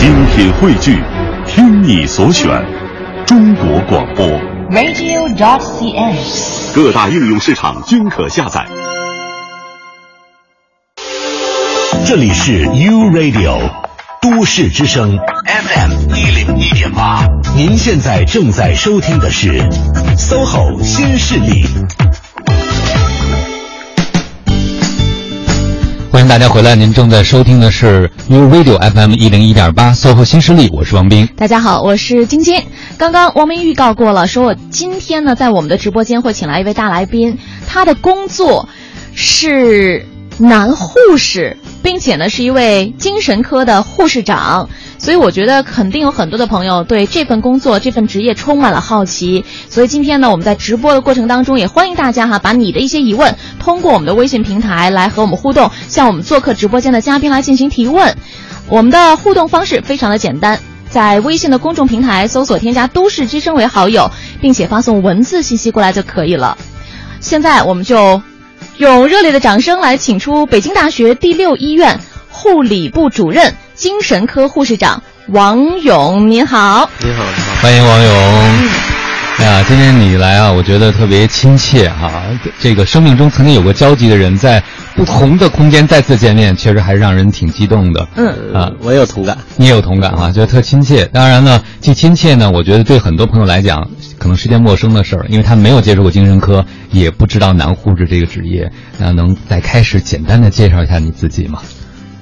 精品汇聚，听你所选，中国广播。radio.dot.cn，。各大应用市场均可下载。这里是 U Radio 都市之声 FM 一零一点八，您现在正在收听的是 SOHO 新势力。欢迎大家回来，您正在收听的是 U Radio FM 一零一点八 SOHO 新势力，我是王斌。大家好，我是晶晶。刚刚王斌预告过了，说我今天呢在我们的直播间会请来一位大来宾，他的工作是男护士，并且呢是一位精神科的护士长。所以我觉得肯定有很多的朋友对这份工作、这份职业充满了好奇。所以今天呢，我们在直播的过程当中，也欢迎大家哈，把你的一些疑问通过我们的微信平台来和我们互动，向我们做客直播间的嘉宾来进行提问。我们的互动方式非常的简单，在微信的公众平台搜索添加“都市之声”为好友，并且发送文字信息过来就可以了。现在我们就用热烈的掌声来请出北京大学第六医院护理部主任。精神科护士长王勇，您好！你好，你好，欢迎王勇。哎呀，今天你来啊，我觉得特别亲切哈、这个生命中曾经有过交集的人，在不同的空间再次见面，确实还是让人挺激动的。嗯啊，我也有同感，你也有同感啊，觉得特亲切。当然呢，既亲切呢，我觉得对很多朋友来讲，可能是件陌生的事儿，因为他没有接触过精神科，也不知道男护士这个职业。那能再开始简单的介绍一下你自己吗？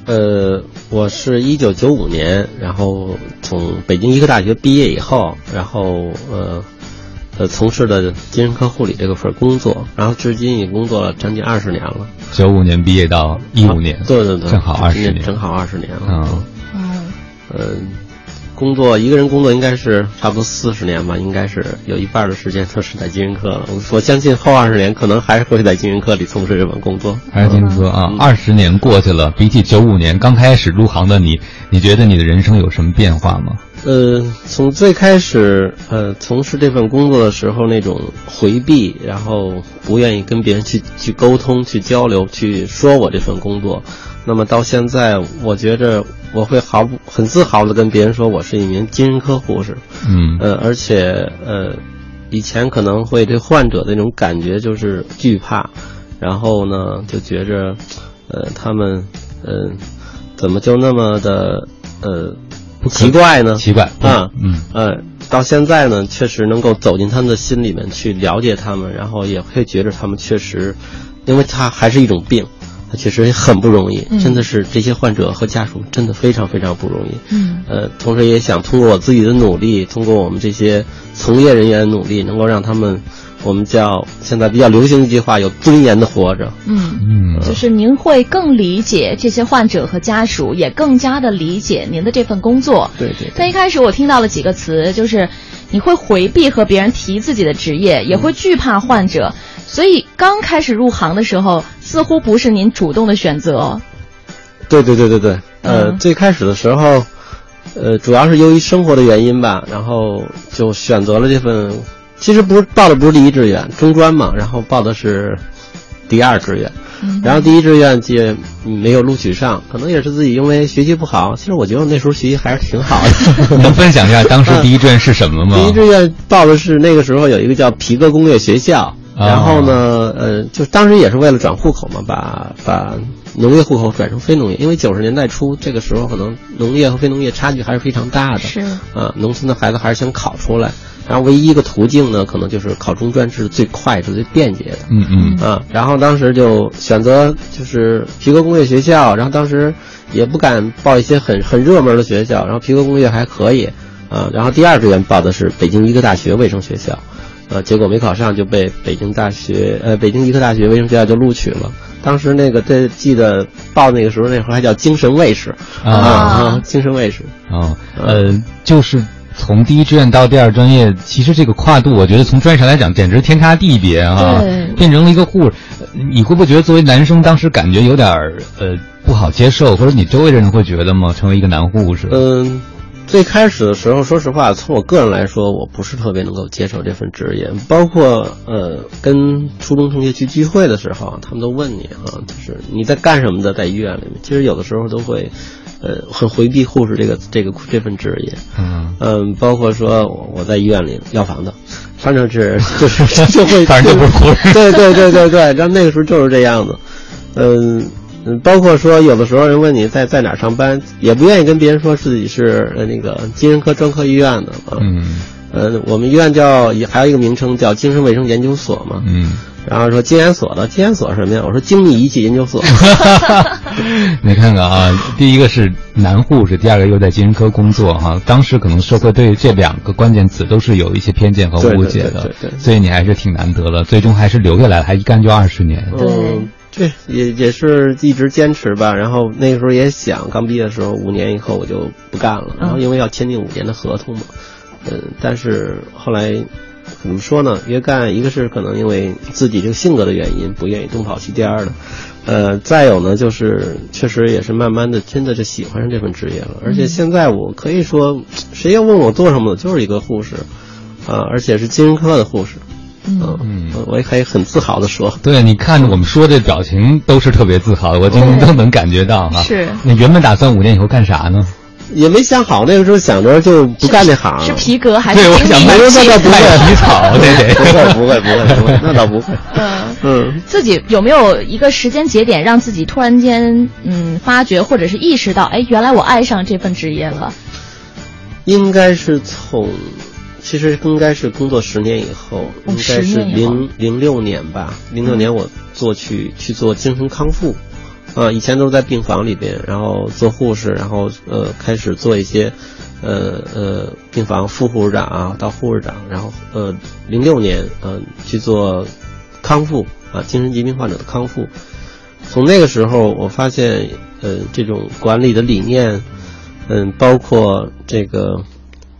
呃，我是一九九五年，然后从北京医科大学毕业以后，然后呃呃从事的精神科护理这个份工作，然后至今也工作了将近二十年了。九五年毕业到一五年、啊，对对对，正好二十年，正好二十年了。嗯嗯，呃，工作一个人工作应该是差不多四十年吧，应该是有一半的时间都是在精神科了。我我相信后二十年可能还是会在精神科里从事这份工作。还是精神科啊，二十、年过去了，比起九五年刚开始入行的你，你觉得你的人生有什么变化吗？呃，从最开始呃从事这份工作的时候，那种回避，然后不愿意跟别人去去沟通、去交流、去说我这份工作，那么到现在，我觉着我会毫不很自豪的跟别人说我是一名精神科护士，嗯，呃，而且呃，以前可能会对患者的那种感觉就是惧怕，然后呢就觉着，呃，他们呃怎么就那么的呃。奇怪呢？奇怪啊，嗯呃，到现在呢，确实能够走进他们的心里面去了解他们，然后也会觉得他们确实，因为他还是一种病，他确实很不容易，嗯、真的是这些患者和家属真的非常非常不容易。嗯，呃，同时也想通过我自己的努力，通过我们这些从业人员的努力，能够让他们。我们叫现在比较流行一句话，有尊严的活着。嗯嗯，就是您会更理解这些患者和家属，也更加的理解您的这份工作。对对。在一开始我听到了几个词，就是你会回避和别人提自己的职业，也会惧怕患者，所以刚开始入行的时候，似乎不是您主动的选择。对对对对对，呃，嗯、最开始的时候，呃，主要是由于生活的原因吧，然后就选择了这份。其实不是报的不是第一志愿，中专嘛，然后报的是第二志愿，嗯、然后第一志愿也没有录取上，可能也是自己因为学习不好。其实我觉得我那时候学习还是挺好的。能分享一下当时第一志愿是什么吗？第一志愿报的是那个时候有一个叫皮革工业学校，哦、然后呢，呃，就当时也是为了转户口嘛，把把农业户口转成非农业，因为九十年代初这个时候可能农业和非农业差距还是非常大的，是啊，农村的孩子还是想考出来。然后唯一一个途径呢，可能就是考中专是最快、是最便捷的。嗯嗯啊，然后当时就选择就是皮革工业学校，然后当时也不敢报一些很很热门的学校，然后皮革工业还可以啊。然后第二志愿报的是北京医科大学卫生学校，呃，结果没考上就被北京大学呃北京医科大学卫生学校就录取了。当时那个这记得报那个时候那时候还叫精神卫士啊啊，精神卫士啊呃就是。从第一志愿到第二专业，其实这个跨度，我觉得从专业上来讲，简直天差地别啊！变成了一个护士，你会不会觉得作为男生，当时感觉有点呃不好接受，或者你周围的人会觉得吗？成为一个男护士？嗯，最开始的时候，说实话，从我个人来说，我不是特别能够接受这份职业。包括呃，跟初中同学去聚会的时候，他们都问你啊，就是你在干什么的，在医院里面。其实有的时候都会呃，很回避护士这个这个这份职业。嗯嗯，包括说我在医院里药房的，反正是就是就会，反正就不是护士。对对对对对，然后那个时候就是这样子。嗯嗯，包括说有的时候人问你在在哪上班，也不愿意跟别人说自己是呃那个精神科专科医院的啊。嗯呃，我们医院叫还有一个名称叫精神卫生研究所嘛。嗯。然后说精研所的，精研所什么呀？我说精密仪器研究所。你看看啊，第一个是男护士，第二个又在精神科工作哈。当时可能社会对这两个关键词都是有一些偏见和误解的，对对对。所以你还是挺难得的，最终还是留下来了，还一干就二十年。嗯，对，也也是一直坚持吧。然后那个时候也想，刚毕业的时候五年以后我就不干了，然后因为要签订五年的合同嘛。嗯，但是后来。怎么说呢？约干，一个是可能因为自己这个性格的原因，不愿意东跑西颠的，呃，再有呢，就是确实也是慢慢的，真的是喜欢上这份职业了。而且现在我可以说，谁要问我做什么的，就是一个护士，啊，而且是精神科的护士，嗯嗯，我也可以很自豪的说。对，你看我们说这表情都是特别自豪的，我今天都能感觉到哈。是。你原本打算五年以后干啥呢？也没想好，那个时候想着就不干这行。是皮革还是？对，我想没有，那倒不会 皮草，对对，不会不会不会不会，那倒不会。嗯嗯，自己有没有一个时间节点让自己突然间嗯发觉或者是意识到，哎，原来我爱上这份职业了？应该是从，其实应该是工作十年以后，应该是零零六年吧。零六年我做去去做精神康复。啊，以前都是在病房里边，然后做护士，然后呃开始做一些，呃呃病房副护士长啊，到护士长，然后呃零六年嗯去做康复啊，精神疾病患者的康复。从那个时候，我发现呃这种管理的理念，嗯，包括这个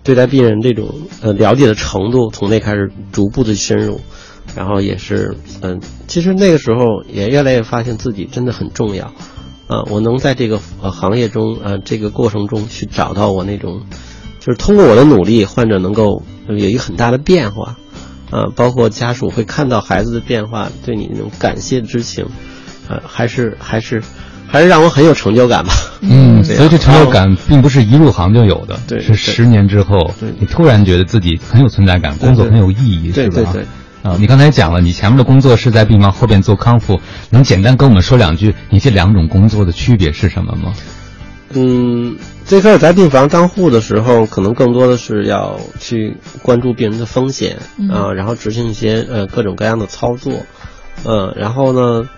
对待病人这种呃了解的程度，从那开始逐步的深入。然后也是，嗯，其实那个时候也越来越发现自己真的很重要，啊，我能在这个呃行业中，呃，这个过程中去找到我那种，就是通过我的努力，患者能够有一个很大的变化，啊，包括家属会看到孩子的变化，对你那种感谢之情，呃，还是还是还是让我很有成就感吧。嗯，所以这成就感并不是一入行就有的，对，是十年之后，对你突然觉得自己很有存在感，工作很有意义，是吧？对对对。啊，你刚才讲了，你前面的工作是在病房后边做康复，能简单跟我们说两句，你这两种工作的区别是什么吗？嗯，最开始在病房当护的时候，可能更多的是要去关注病人的风险啊，然后执行一些呃各种各样的操作，嗯，然后呢，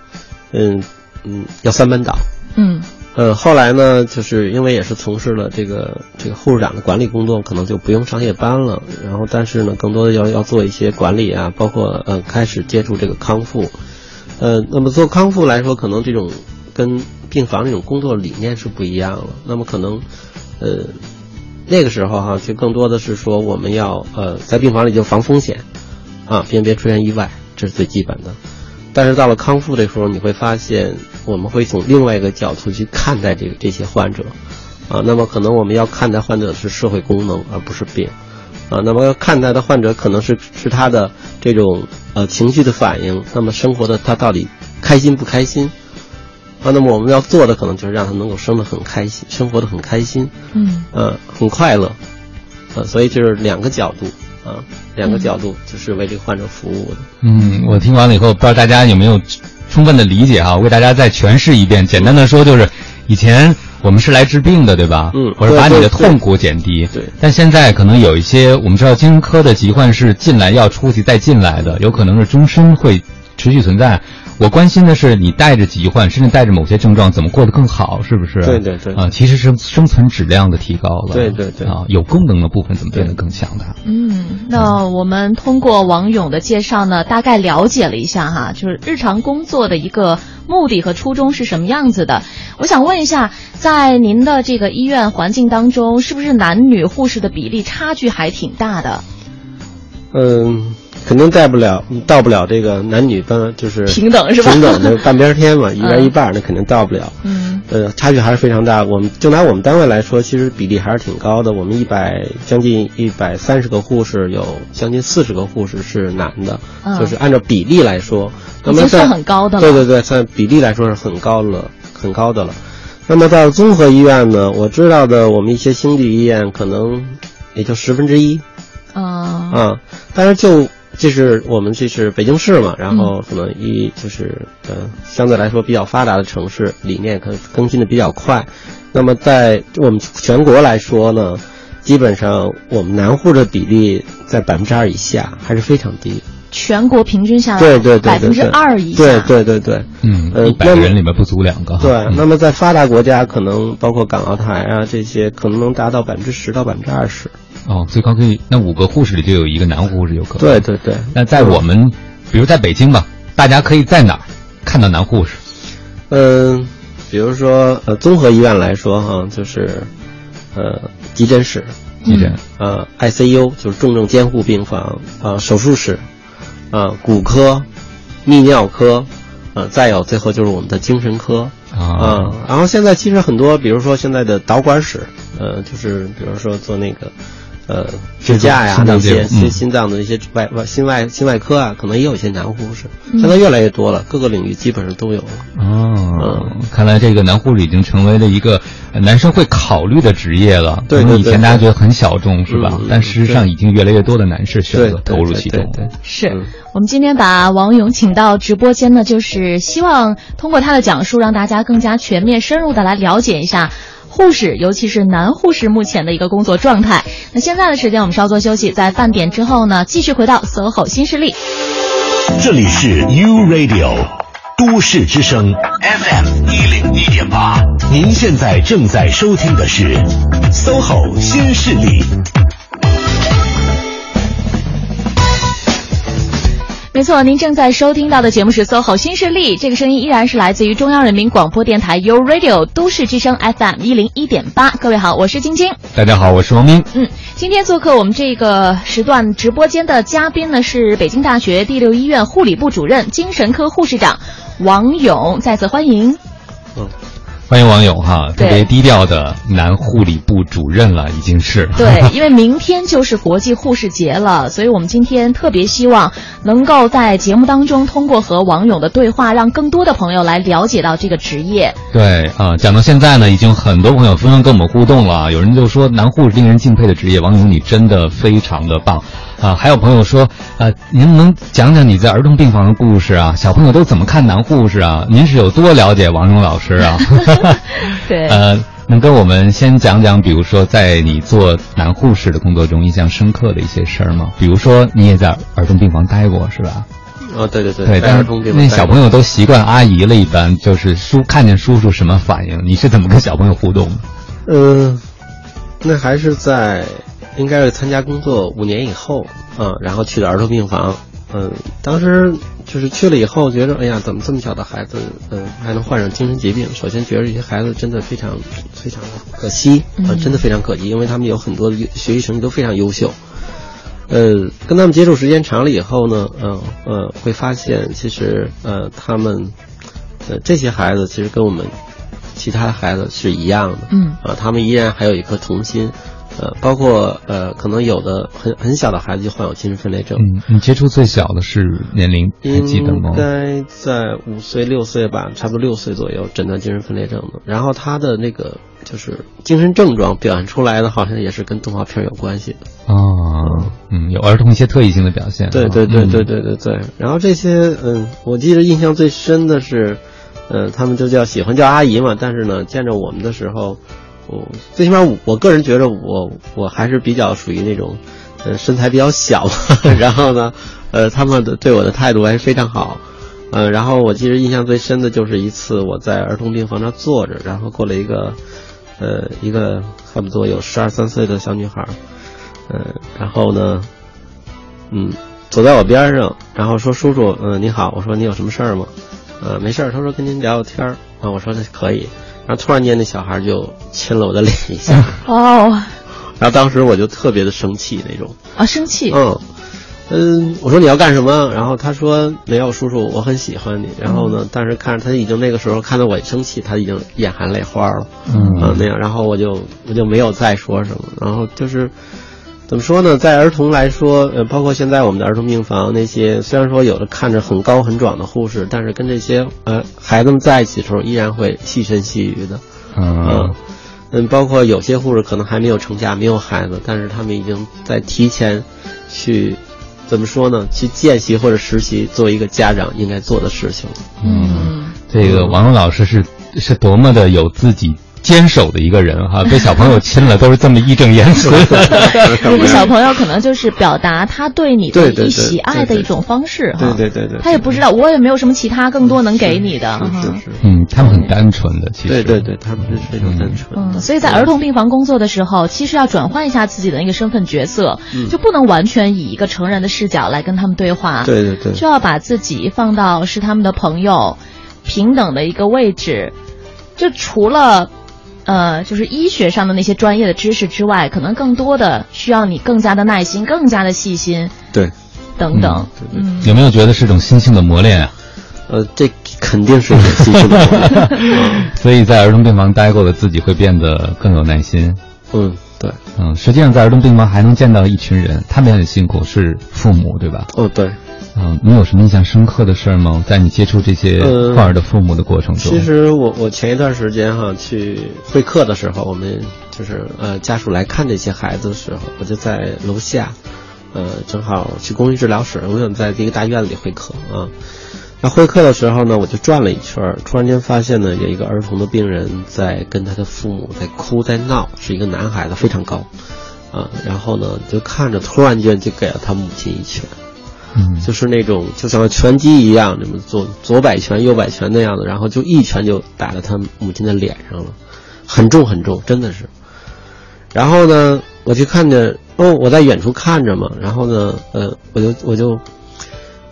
嗯嗯，要三班倒，嗯。呃，后来呢，就是因为也是从事了这个这个护士长的管理工作，可能就不用上夜班了。然后，但是呢，更多的要要做一些管理啊，包括呃开始接触这个康复。呃，那么做康复来说，可能这种跟病房那种工作理念是不一样了。那么可能，呃，那个时候哈，就更多的是说我们要呃在病房里就防风险，啊，别别出现意外，这是最基本的。但是到了康复的时候，你会发现，我们会从另外一个角度去看待这个这些患者，啊，那么可能我们要看待患者是社会功能，而不是病，啊，那么要看待的患者可能是是他的这种呃情绪的反应，那么生活的他到底开心不开心，啊，那么我们要做的可能就是让他能够生得很开心，生活的很开心，嗯，呃，很快乐，呃，所以就是两个角度。啊，两个角度就是为这个患者服务的。嗯，我听完了以后，不知道大家有没有充分的理解哈？我给大家再诠释一遍，简单的说就是，以前我们是来治病的，对吧？嗯，或者把你的痛苦减低。对。但现在可能有一些，我们知道精神科的疾患是进来要出去再进来的，有可能是终身会持续存在。我关心的是，你带着疾患，甚至带着某些症状，怎么过得更好？是不是？对对对。啊，其实是生存质量的提高了。对对对。啊，有功能的部分怎么变得更强大？嗯，那我们通过王勇的介绍呢，大概了解了一下哈，就是日常工作的一个目的和初衷是什么样子的。我想问一下，在您的这个医院环境当中，是不是男女护士的比例差距还挺大的？嗯。肯定带不了，到不了这个男女半就是平等是吧？平等的半边天嘛，一边一半，那肯定到不了。嗯，呃，差距还是非常大。我们就拿我们单位来说，其实比例还是挺高的。我们一百将近一百三十个护士，有将近四十个护士是男的，就是按照比例来说，那么算很高的了。对对对，算比例来说是很高了，很高的了。那么到综合医院呢，我知道的，我们一些星级医院可能也就十分之一。啊啊，但是就这是我们这是北京市嘛，然后可能一就是呃相对来说比较发达的城市，理念可能更新的比较快。那么在我们全国来说呢，基本上我们男护的比例在百分之二以下，还是非常低。全国平均下来，对对对，百分之二以下，对对对对，嗯，一百个人里面不足两个。对，那么在发达国家，可能包括港澳台啊这些，可能能达到百分之十到百分之二十。哦，最高可以，那五个护士里就有一个男护士有可能。对对对。那在我们，比如在北京吧，大家可以在哪儿看到男护士？嗯，比如说呃，综合医院来说哈，就是呃，急诊室，急诊，呃，ICU 就是重症监护病房啊，手术室。啊，骨科、泌尿科，呃，再有最后就是我们的精神科啊。然后现在其实很多，比如说现在的导管室，呃，就是比如说做那个。呃，支架呀，那些心心脏的一些外外心外心外科啊，可能也有一些男护士，现在越来越多了，各个领域基本上都有了。哦，看来这个男护士已经成为了一个男生会考虑的职业了。对对对。以前大家觉得很小众，是吧？但事实上，已经越来越多的男士选择投入其中。对，是我们今天把王勇请到直播间呢，就是希望通过他的讲述，让大家更加全面、深入的来了解一下。护士，尤其是男护士目前的一个工作状态。那现在的时间，我们稍作休息，在饭点之后呢，继续回到 SOHO 新势力。这里是 U Radio 都市之声 FM 一零一点八，您现在正在收听的是 SOHO 新势力。没错，您正在收听到的节目是《SOHO 新势力》，这个声音依然是来自于中央人民广播电台 u Radio 都市之声 FM 一零一点八。各位好，我是晶晶。大家好，我是王斌。嗯，今天做客我们这个时段直播间的嘉宾呢是北京大学第六医院护理部主任、精神科护士长王勇，再次欢迎。嗯。欢迎王勇哈，特别低调的男护理部主任了，已经是。对，因为明天就是国际护士节了，所以我们今天特别希望能够在节目当中通过和王勇的对话，让更多的朋友来了解到这个职业。对啊，讲到现在呢，已经很多朋友纷纷跟我们互动了，有人就说男护士令人敬佩的职业，王勇你真的非常的棒。啊，还有朋友说，呃，您能讲讲你在儿童病房的故事啊？小朋友都怎么看男护士啊？您是有多了解王勇老师啊？对，呃，能跟我们先讲讲，比如说在你做男护士的工作中印象深刻的一些事儿吗？比如说你也在儿童病房待过是吧？哦，对对对，对，但是那小朋友都习惯阿姨了，一般就是叔看见叔叔什么反应？你是怎么跟小朋友互动的？嗯，那还是在。应该是参加工作五年以后，嗯，然后去的儿童病房，嗯，当时就是去了以后，觉得哎呀，怎么这么小的孩子，嗯，还能患上精神疾病？首先觉得这些孩子真的非常非常可惜，啊，真的非常可惜，因为他们有很多的学习成绩都非常优秀，呃，跟他们接触时间长了以后呢，嗯呃，会发现其实呃他们，呃这些孩子其实跟我们其他的孩子是一样的，嗯，啊，他们依然还有一颗童心。呃，包括呃，可能有的很很小的孩子就患有精神分裂症。嗯，你接触最小的是年龄还记得吗？应该在五岁六岁吧，差不多六岁左右诊断精神分裂症的。然后他的那个就是精神症状表现出来的，好像也是跟动画片有关系的。哦，嗯，有儿童一些特异性的表现。对对对对对对对。然后这些，嗯，我记得印象最深的是，嗯，他们就叫喜欢叫阿姨嘛，但是呢，见着我们的时候。我最起码我我个人觉得我我还是比较属于那种，呃身材比较小，然后呢，呃他们的对我的态度还是非常好，呃然后我记得印象最深的就是一次我在儿童病房那坐着，然后过来一个，呃一个差不多有十二三岁的小女孩，呃然后呢，嗯走在我边上，然后说叔叔，嗯你好，我说你有什么事儿吗？呃没事儿，他说跟您聊聊天儿，啊我说那可以。然后突然间，那小孩就亲了我的脸一下。哦，然后当时我就特别的生气那种。啊，生气。嗯，嗯，我说你要干什么？然后他说没有，叔叔，我很喜欢你。然后呢，但是看着他已经那个时候看到我生气，他已经眼含泪花了。嗯，那样，然后我就我就没有再说什么。然后就是。怎么说呢？在儿童来说，呃，包括现在我们的儿童病房那些，虽然说有的看着很高很壮的护士，但是跟这些呃孩子们在一起的时候，依然会细声细语的，嗯嗯，包括有些护士可能还没有成家，没有孩子，但是他们已经在提前去怎么说呢？去见习或者实习，做一个家长应该做的事情。嗯，这个王老师是是多么的有自己。坚守的一个人哈，被小朋友亲了都是这么义正言辞。有的 小朋友可能就是表达他对你的一喜爱的一种方式哈。对对对对。他也不知道，我也没有什么其他更多能给你的哈。嗯，他们很单纯的，其实。对对对，他们是非常单纯。嗯，所以在儿童病房工作的时候，其实要转换一下自己的那个身份角色，就不能完全以一个成人的视角来跟他们对话。对对对。就要把自己放到是他们的朋友，平等的一个位置，就除了。呃，就是医学上的那些专业的知识之外，可能更多的需要你更加的耐心，更加的细心，对，等等。嗯，有没有觉得是种心性的磨练啊？呃，这肯定是一种心性的磨练。所以在儿童病房待过的自己会变得更有耐心。嗯，对，嗯，实际上在儿童病房还能见到一群人，他们也很辛苦，是父母，对吧？哦，对。嗯，你有什么印象深刻的事儿吗？在你接触这些患儿的父母的过程中，其实我我前一段时间哈去会客的时候，我们就是呃家属来看这些孩子的时候，我就在楼下，呃正好去公益治疗室，我想在一个大院子里会客啊。那会客的时候呢，我就转了一圈，突然间发现呢有一个儿童的病人在跟他的父母在哭在闹，是一个男孩子，非常高，啊，然后呢就看着，突然间就给了他母亲一拳。嗯，就是那种就像拳击一样，那么左左摆拳右摆拳那样的，然后就一拳就打在他母亲的脸上了，很重很重，真的是。然后呢，我就看着，哦，我在远处看着嘛，然后呢，呃，我就我就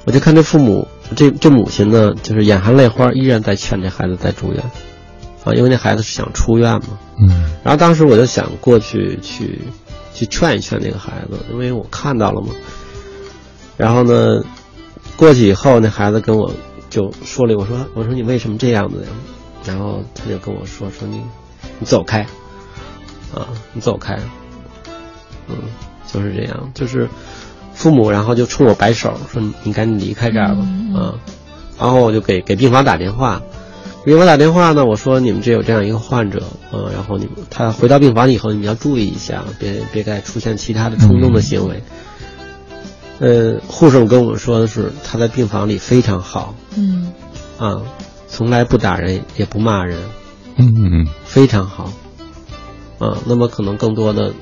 我就看这父母，这这母亲呢，就是眼含泪花，依然在劝这孩子在住院，啊，因为那孩子是想出院嘛。嗯。然后当时我就想过去去去劝一劝那个孩子，因为我看到了嘛。然后呢，过去以后，那孩子跟我就说了，我说我说你为什么这样子呀？然后他就跟我说说你你走开，啊，你走开，嗯，就是这样，就是父母，然后就冲我摆手，说你赶紧离开这儿吧，啊，然后我就给给病房打电话，给我打电话呢，我说你们这有这样一个患者，嗯，然后你们他回到病房以后，你们要注意一下，别别再出现其他的冲动的行为。呃，护士跟我们说的是，他在病房里非常好，嗯，啊，从来不打人，也不骂人，嗯。嗯嗯，非常好，啊，那么可能更多的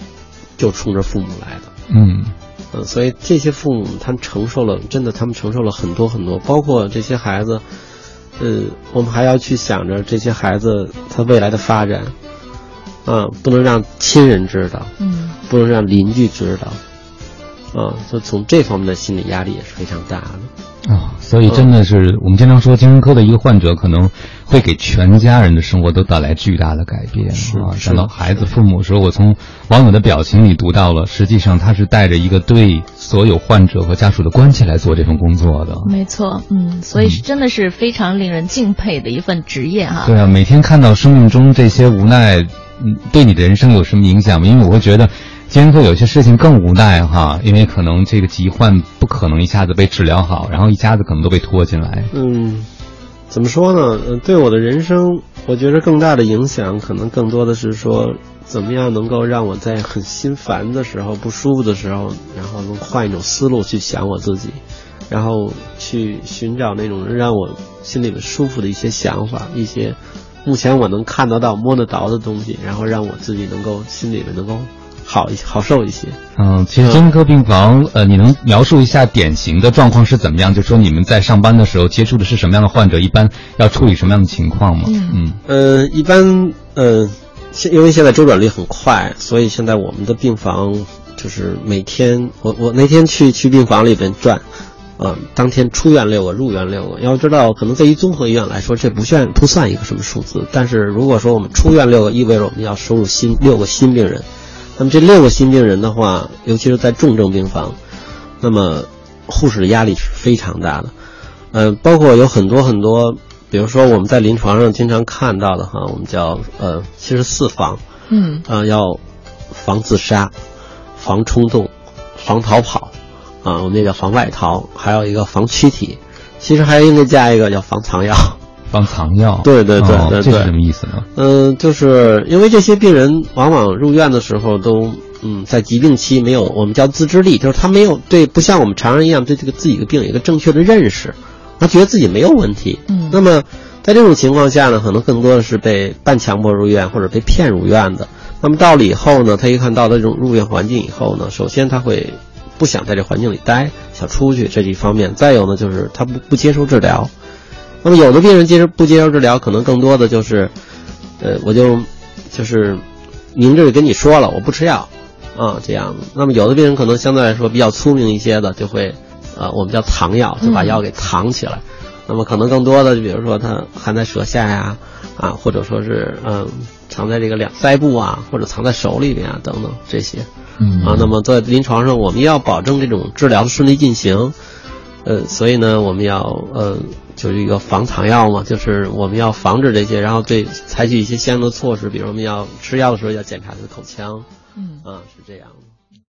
就冲着父母来的，嗯，嗯，所以这些父母他们承受了，真的他们承受了很多很多，包括这些孩子，呃，我们还要去想着这些孩子他未来的发展，啊，不能让亲人知道，嗯，不能让邻居知道。啊，就从这方面的心理压力也是非常大的啊，所以真的是我们经常说，精神科的一个患者可能会给全家人的生活都带来巨大的改变啊。想到孩子、父母时候，我从网友的表情里读到了，实际上他是带着一个对所有患者和家属的关切来做这份工作的。没错，嗯，所以是真的是非常令人敬佩的一份职业哈。对啊，每天看到生命中这些无奈，嗯，对你的人生有什么影响吗？因为我会觉得。精神科有些事情更无奈哈，因为可能这个疾患不可能一下子被治疗好，然后一家子可能都被拖进来。嗯，怎么说呢？对我的人生，我觉得更大的影响，可能更多的是说，怎么样能够让我在很心烦的时候、不舒服的时候，然后能换一种思路去想我自己，然后去寻找那种让我心里面舒服的一些想法，一些目前我能看得到、摸得着的东西，然后让我自己能够心里面能够。好一好受一些，嗯，其实精神科病房，呃，你能描述一下典型的状况是怎么样？就说你们在上班的时候接触的是什么样的患者，一般要处理什么样的情况吗？嗯，呃，一般，呃，现因为现在周转率很快，所以现在我们的病房就是每天，我我那天去去病房里边转，啊，当天出院六个，入院六个。要知道，可能对于综合医院来说，这不算不算一个什么数字，但是如果说我们出院六个，意味着我们要收入新六个新病人。那么这六个新病人的话，尤其是在重症病房，那么护士的压力是非常大的。呃，包括有很多很多，比如说我们在临床上经常看到的哈，我们叫呃七十四防，嗯，啊要防自杀、防冲动、防逃跑，啊我们那叫防外逃，还有一个防躯体，其实还应该加一个叫防藏药，放藏药。对对对对对，这是什么意思呢？嗯，就是因为这些病人往往入院的时候都嗯在疾病期没有我们叫自知力，就是他没有对不像我们常人一样对这个自己的病有一个正确的认识，他觉得自己没有问题。嗯，那么在这种情况下呢，可能更多的是被半强迫入院或者被骗入院的。那么到了以后呢，他一看到了这种入院环境以后呢，首先他会。不想在这环境里待，想出去，这一方面。再有呢，就是他不不接受治疗。那么有的病人接受不接受治疗，可能更多的就是，呃，我就就是明着跟你说了，我不吃药啊，这样子。那么有的病人可能相对来说比较聪明一些的，就会呃，我们叫藏药，就把药给藏起来。那么可能更多的，就比如说他含在舌下呀，啊，或者说是嗯，藏在这个两腮部啊，或者藏在手里边啊，等等这些。嗯啊，那么在临床上，我们要保证这种治疗的顺利进行，呃，所以呢，我们要呃，就是一个防糖药嘛，就是我们要防止这些，然后对采取一些相应的措施，比如我们要吃药的时候要检查他的口腔，嗯，啊，是这样的。